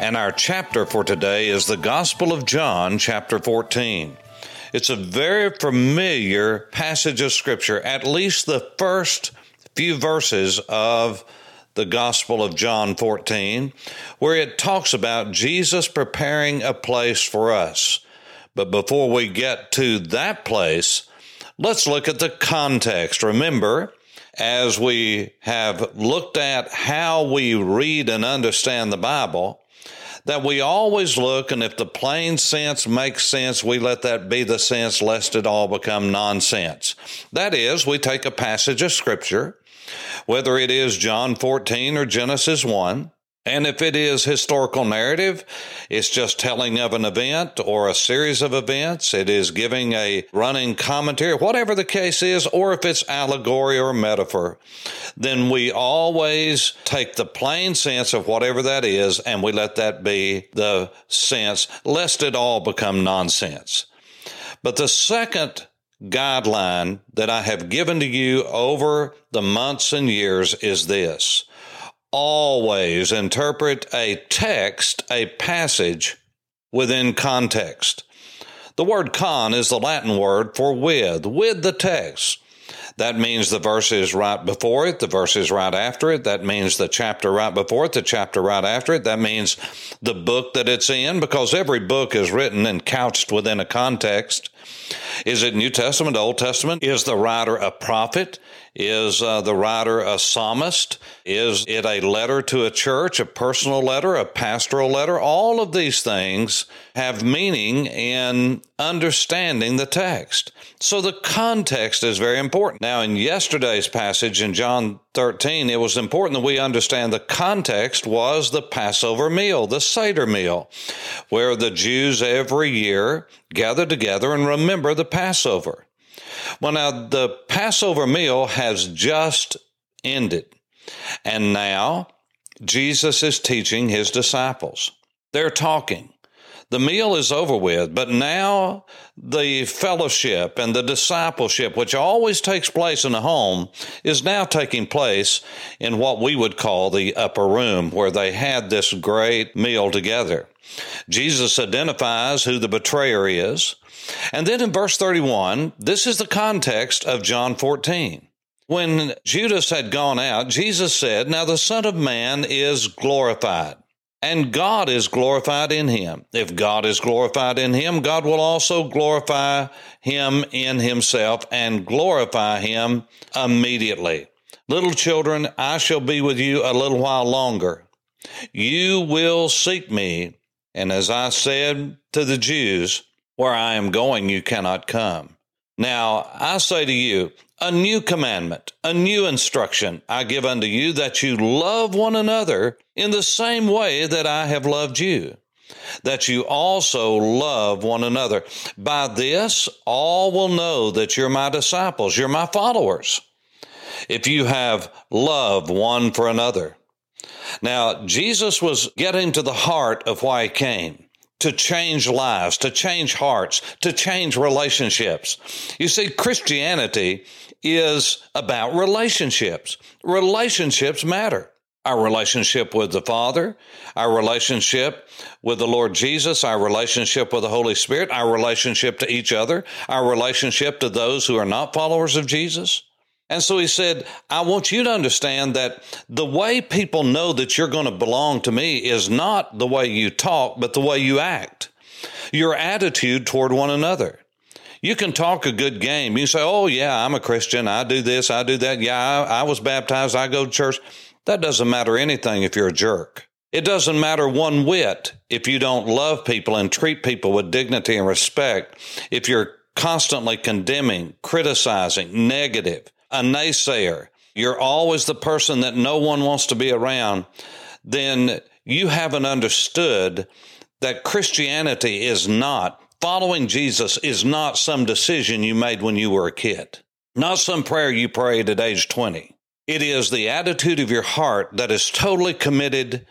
and our chapter for today is the Gospel of John, chapter 14. It's a very familiar passage of Scripture, at least the first few verses of the Gospel of John 14, where it talks about Jesus preparing a place for us. But before we get to that place, let's look at the context. Remember, as we have looked at how we read and understand the Bible, that we always look, and if the plain sense makes sense, we let that be the sense, lest it all become nonsense. That is, we take a passage of Scripture, whether it is John 14 or Genesis 1, and if it is historical narrative, it's just telling of an event or a series of events. It is giving a running commentary, whatever the case is, or if it's allegory or metaphor, then we always take the plain sense of whatever that is and we let that be the sense, lest it all become nonsense. But the second guideline that I have given to you over the months and years is this always interpret a text, a passage, within context. The word con is the Latin word for with, with the text. That means the verse is right before it, the verse is right after it. That means the chapter right before it, the chapter right after it. That means the book that it's in, because every book is written and couched within a context. Is it New Testament, Old Testament? Is the writer a prophet? Is uh, the writer a psalmist? Is it a letter to a church, a personal letter, a pastoral letter? All of these things have meaning in understanding the text. So the context is very important. Now, in yesterday's passage in John 13, it was important that we understand the context was the Passover meal, the Seder meal, where the Jews every year gather together and remember the Passover. Well, now the Passover meal has just ended, and now Jesus is teaching his disciples. They're talking. The meal is over with, but now the fellowship and the discipleship, which always takes place in a home, is now taking place in what we would call the upper room, where they had this great meal together. Jesus identifies who the betrayer is. And then in verse 31, this is the context of John 14. When Judas had gone out, Jesus said, Now the Son of Man is glorified, and God is glorified in him. If God is glorified in him, God will also glorify him in himself and glorify him immediately. Little children, I shall be with you a little while longer. You will seek me, and as I said to the Jews, where I am going, you cannot come. Now I say to you, a new commandment, a new instruction I give unto you that you love one another in the same way that I have loved you, that you also love one another. By this, all will know that you're my disciples, you're my followers, if you have love one for another. Now, Jesus was getting to the heart of why he came to change lives, to change hearts, to change relationships. You see, Christianity is about relationships. Relationships matter. Our relationship with the Father, our relationship with the Lord Jesus, our relationship with the Holy Spirit, our relationship to each other, our relationship to those who are not followers of Jesus. And so he said, I want you to understand that the way people know that you're going to belong to me is not the way you talk, but the way you act, your attitude toward one another. You can talk a good game. You say, Oh, yeah, I'm a Christian. I do this, I do that. Yeah, I, I was baptized. I go to church. That doesn't matter anything if you're a jerk. It doesn't matter one whit if you don't love people and treat people with dignity and respect, if you're constantly condemning, criticizing, negative a naysayer, you're always the person that no one wants to be around, then you haven't understood that Christianity is not, following Jesus is not some decision you made when you were a kid, not some prayer you prayed at age 20. It is the attitude of your heart that is totally committed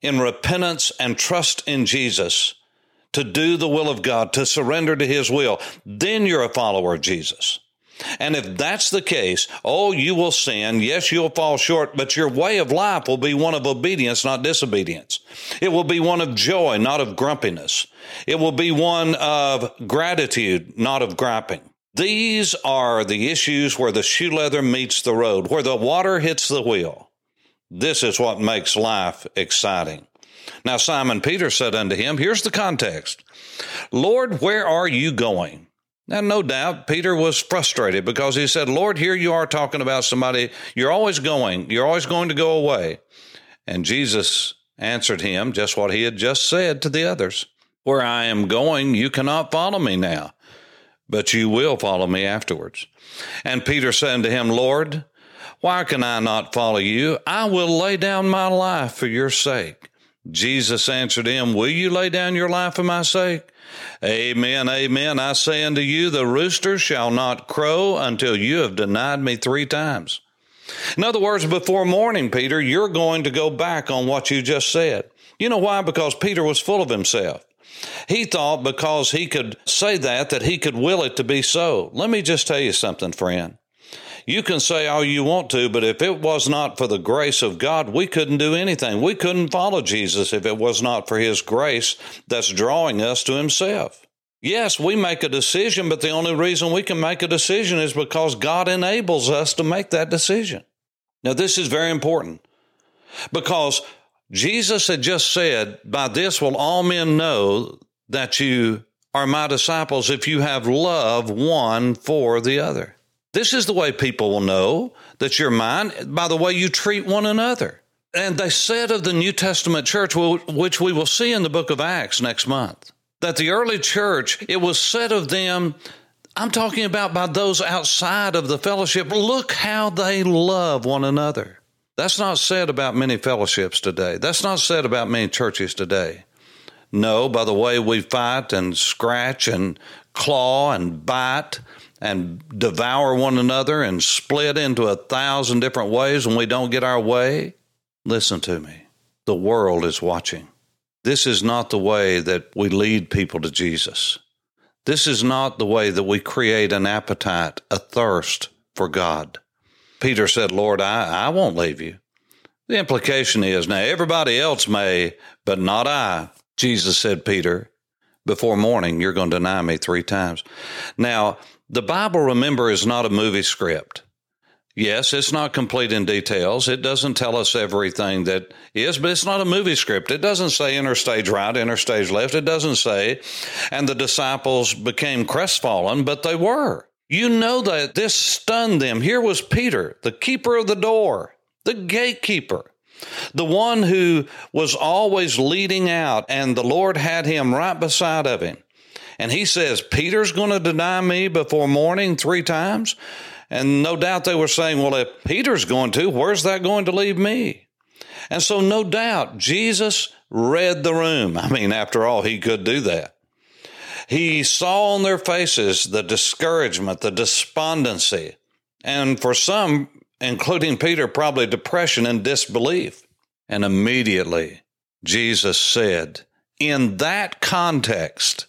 in repentance and trust in Jesus to do the will of God, to surrender to His will. Then you're a follower of Jesus. And if that's the case, oh, you will sin. Yes, you'll fall short, but your way of life will be one of obedience, not disobedience. It will be one of joy, not of grumpiness. It will be one of gratitude, not of griping. These are the issues where the shoe leather meets the road, where the water hits the wheel. This is what makes life exciting. Now Simon Peter said unto him, Here's the context Lord, where are you going? Now, no doubt, Peter was frustrated because he said, Lord, here you are talking about somebody, you're always going, you're always going to go away. And Jesus answered him just what he had just said to the others Where I am going, you cannot follow me now, but you will follow me afterwards. And Peter said to him, Lord, why can I not follow you? I will lay down my life for your sake. Jesus answered him, Will you lay down your life for my sake? Amen, amen. I say unto you, the rooster shall not crow until you have denied me three times. In other words, before morning, Peter, you're going to go back on what you just said. You know why? Because Peter was full of himself. He thought because he could say that, that he could will it to be so. Let me just tell you something, friend. You can say all you want to, but if it was not for the grace of God, we couldn't do anything. We couldn't follow Jesus if it was not for His grace that's drawing us to Himself. Yes, we make a decision, but the only reason we can make a decision is because God enables us to make that decision. Now, this is very important because Jesus had just said, By this will all men know that you are my disciples if you have love one for the other. This is the way people will know that you're mine by the way you treat one another. And they said of the New Testament church, which we will see in the book of Acts next month, that the early church, it was said of them, I'm talking about by those outside of the fellowship, look how they love one another. That's not said about many fellowships today. That's not said about many churches today. No, by the way we fight and scratch and claw and bite and devour one another and split into a thousand different ways when we don't get our way? Listen to me. The world is watching. This is not the way that we lead people to Jesus. This is not the way that we create an appetite, a thirst for God. Peter said, Lord, I, I won't leave you. The implication is now everybody else may, but not I. Jesus said, Peter, before morning, you're going to deny me three times. Now, the Bible, remember, is not a movie script. Yes, it's not complete in details. It doesn't tell us everything that is, but it's not a movie script. It doesn't say interstage right, interstage left. It doesn't say, and the disciples became crestfallen, but they were. You know that this stunned them. Here was Peter, the keeper of the door, the gatekeeper, the one who was always leading out, and the Lord had him right beside of him. And he says, Peter's going to deny me before morning three times. And no doubt they were saying, well, if Peter's going to, where's that going to leave me? And so, no doubt, Jesus read the room. I mean, after all, he could do that. He saw on their faces the discouragement, the despondency, and for some, including Peter, probably depression and disbelief. And immediately, Jesus said, in that context,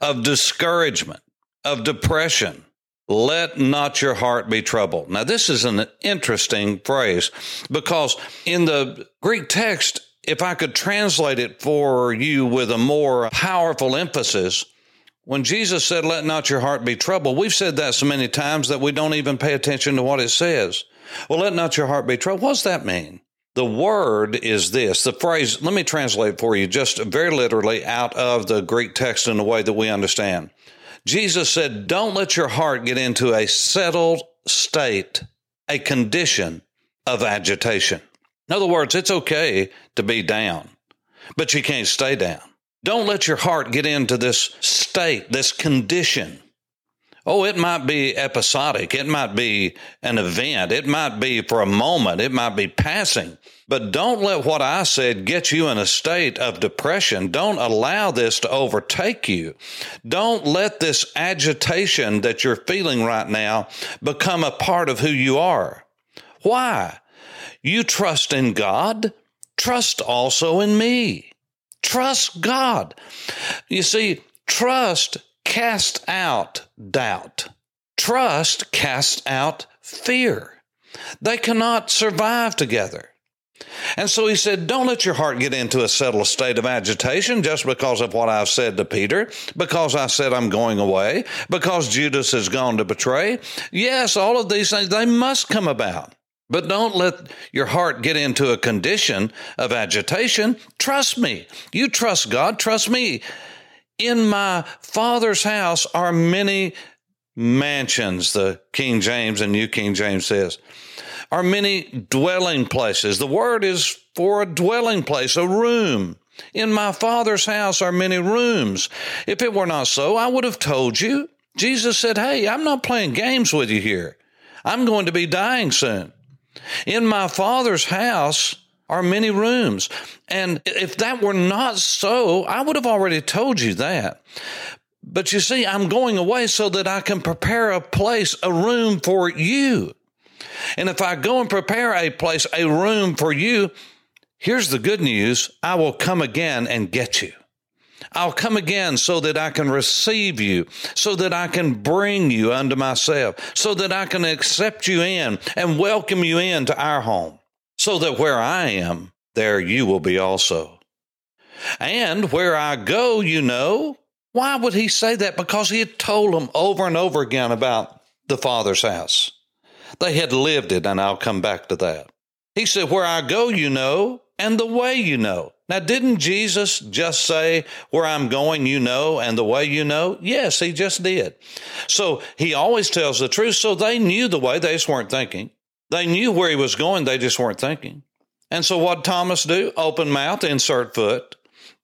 of discouragement, of depression. Let not your heart be troubled. Now, this is an interesting phrase because in the Greek text, if I could translate it for you with a more powerful emphasis, when Jesus said, Let not your heart be troubled, we've said that so many times that we don't even pay attention to what it says. Well, let not your heart be troubled. What does that mean? The word is this. The phrase, let me translate for you just very literally out of the Greek text in a way that we understand. Jesus said, Don't let your heart get into a settled state, a condition of agitation. In other words, it's okay to be down, but you can't stay down. Don't let your heart get into this state, this condition Oh, it might be episodic. It might be an event. It might be for a moment. It might be passing. But don't let what I said get you in a state of depression. Don't allow this to overtake you. Don't let this agitation that you're feeling right now become a part of who you are. Why? You trust in God. Trust also in me. Trust God. You see, trust casts out doubt. Trust casts out fear. They cannot survive together. And so he said, Don't let your heart get into a settled state of agitation just because of what I've said to Peter, because I said I'm going away, because Judas has gone to betray. Yes, all of these things, they must come about. But don't let your heart get into a condition of agitation. Trust me. You trust God. Trust me. In my Father's house are many mansions, the King James and New King James says, are many dwelling places. The word is for a dwelling place, a room. In my Father's house are many rooms. If it were not so, I would have told you. Jesus said, Hey, I'm not playing games with you here. I'm going to be dying soon. In my Father's house are many rooms. And if that were not so, I would have already told you that. But you see, I'm going away so that I can prepare a place, a room for you. And if I go and prepare a place, a room for you, here's the good news I will come again and get you. I'll come again so that I can receive you, so that I can bring you unto myself, so that I can accept you in and welcome you into our home, so that where I am, there you will be also. And where I go, you know. Why would he say that? Because he had told them over and over again about the Father's house. They had lived it, and I'll come back to that. He said, Where I go, you know, and the way you know. Now, didn't Jesus just say, Where I'm going, you know, and the way you know? Yes, he just did. So he always tells the truth. So they knew the way, they just weren't thinking. They knew where he was going, they just weren't thinking. And so what Thomas do? Open mouth, insert foot.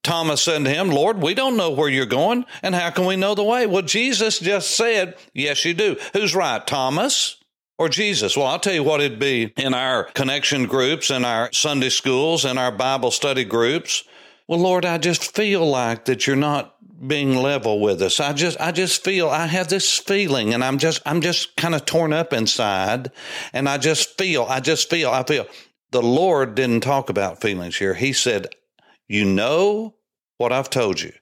Thomas said to him, Lord, we don't know where you're going, and how can we know the way? Well, Jesus just said, Yes, you do. Who's right, Thomas? or Jesus? Well, I'll tell you what it'd be in our connection groups, in our Sunday schools, in our Bible study groups. Well, Lord, I just feel like that you're not being level with us. I just I just feel I have this feeling and I'm just I'm just kind of torn up inside and I just feel I just feel I feel the Lord didn't talk about feelings here. He said, "You know what I've told you.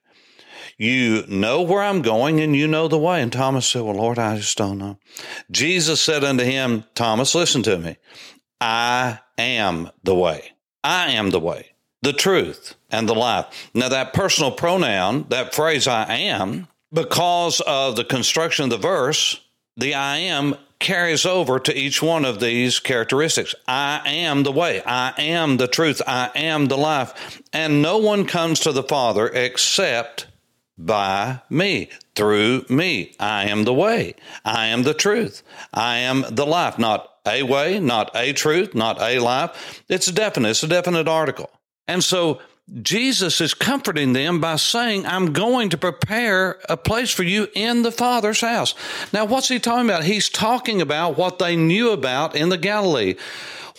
You know where I'm going and you know the way. And Thomas said, Well, Lord, I just don't know. Jesus said unto him, Thomas, listen to me. I am the way. I am the way, the truth, and the life. Now, that personal pronoun, that phrase, I am, because of the construction of the verse, the I am carries over to each one of these characteristics. I am the way. I am the truth. I am the life. And no one comes to the Father except by me, through me. I am the way. I am the truth. I am the life. Not a way, not a truth, not a life. It's definite, it's a definite article. And so Jesus is comforting them by saying, I'm going to prepare a place for you in the Father's house. Now, what's he talking about? He's talking about what they knew about in the Galilee.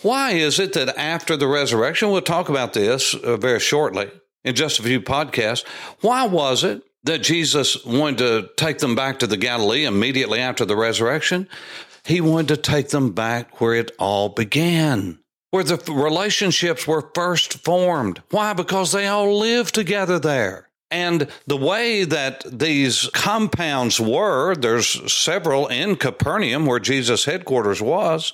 Why is it that after the resurrection, we'll talk about this uh, very shortly in just a few podcasts, why was it that Jesus wanted to take them back to the Galilee immediately after the resurrection? He wanted to take them back where it all began, where the relationships were first formed. Why? Because they all lived together there. And the way that these compounds were, there's several in Capernaum where Jesus' headquarters was.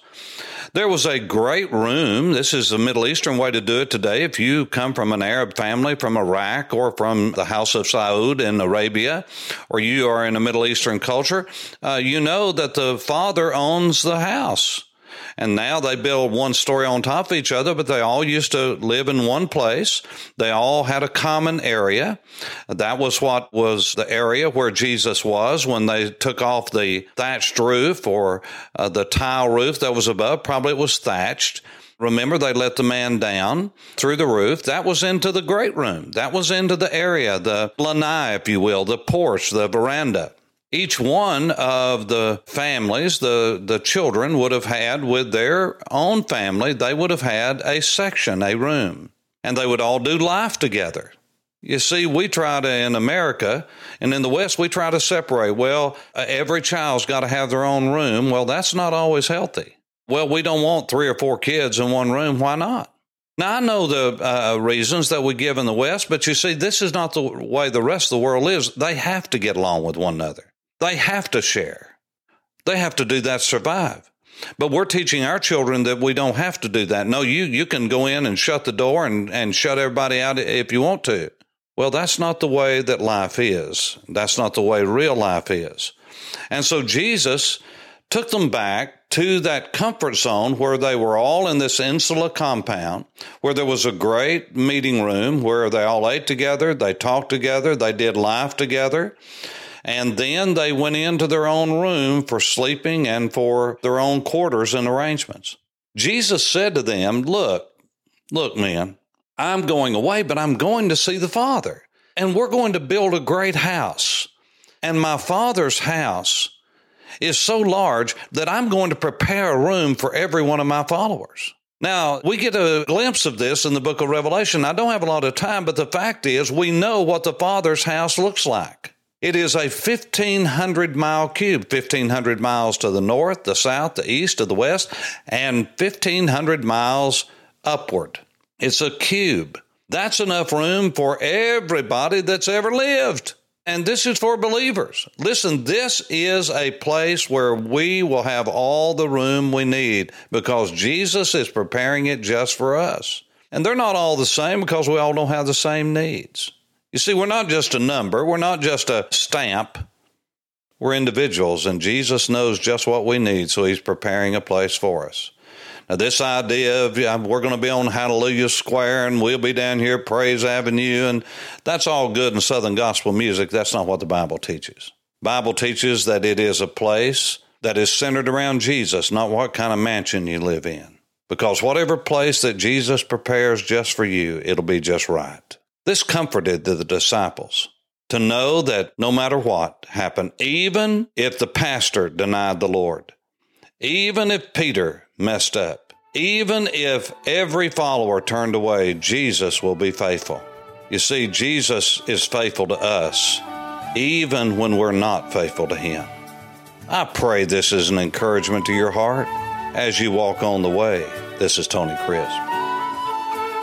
There was a great room. This is the Middle Eastern way to do it today. If you come from an Arab family from Iraq or from the House of Saud in Arabia, or you are in a Middle Eastern culture, uh, you know that the father owns the house. And now they build one story on top of each other, but they all used to live in one place. They all had a common area. That was what was the area where Jesus was when they took off the thatched roof or uh, the tile roof that was above. Probably it was thatched. Remember, they let the man down through the roof. That was into the great room. That was into the area, the lanai, if you will, the porch, the veranda. Each one of the families, the, the children would have had with their own family, they would have had a section, a room, and they would all do life together. You see, we try to, in America and in the West, we try to separate. Well, uh, every child's got to have their own room. Well, that's not always healthy. Well, we don't want three or four kids in one room. Why not? Now, I know the uh, reasons that we give in the West, but you see, this is not the way the rest of the world lives. They have to get along with one another, they have to share, they have to do that to survive. But we're teaching our children that we don't have to do that. No, you, you can go in and shut the door and, and shut everybody out if you want to. Well, that's not the way that life is. That's not the way real life is. And so Jesus took them back to that comfort zone where they were all in this insular compound, where there was a great meeting room where they all ate together, they talked together, they did life together. And then they went into their own room for sleeping and for their own quarters and arrangements. Jesus said to them, Look, look, men, I'm going away, but I'm going to see the Father. And we're going to build a great house. And my Father's house is so large that I'm going to prepare a room for every one of my followers. Now, we get a glimpse of this in the book of Revelation. I don't have a lot of time, but the fact is, we know what the Father's house looks like. It is a 1,500 mile cube, 1,500 miles to the north, the south, the east, to the west, and 1,500 miles upward. It's a cube. That's enough room for everybody that's ever lived. And this is for believers. Listen, this is a place where we will have all the room we need because Jesus is preparing it just for us. And they're not all the same because we all don't have the same needs. You see, we're not just a number, we're not just a stamp. We're individuals, and Jesus knows just what we need, so He's preparing a place for us. Now, this idea of we're going to be on Hallelujah Square and we'll be down here Praise Avenue, and that's all good in Southern gospel music. That's not what the Bible teaches. Bible teaches that it is a place that is centered around Jesus, not what kind of mansion you live in. Because whatever place that Jesus prepares just for you, it'll be just right. This comforted the disciples to know that no matter what happened, even if the pastor denied the Lord, even if Peter messed up, even if every follower turned away, Jesus will be faithful. You see, Jesus is faithful to us, even when we're not faithful to Him. I pray this is an encouragement to your heart as you walk on the way. This is Tony Crisp.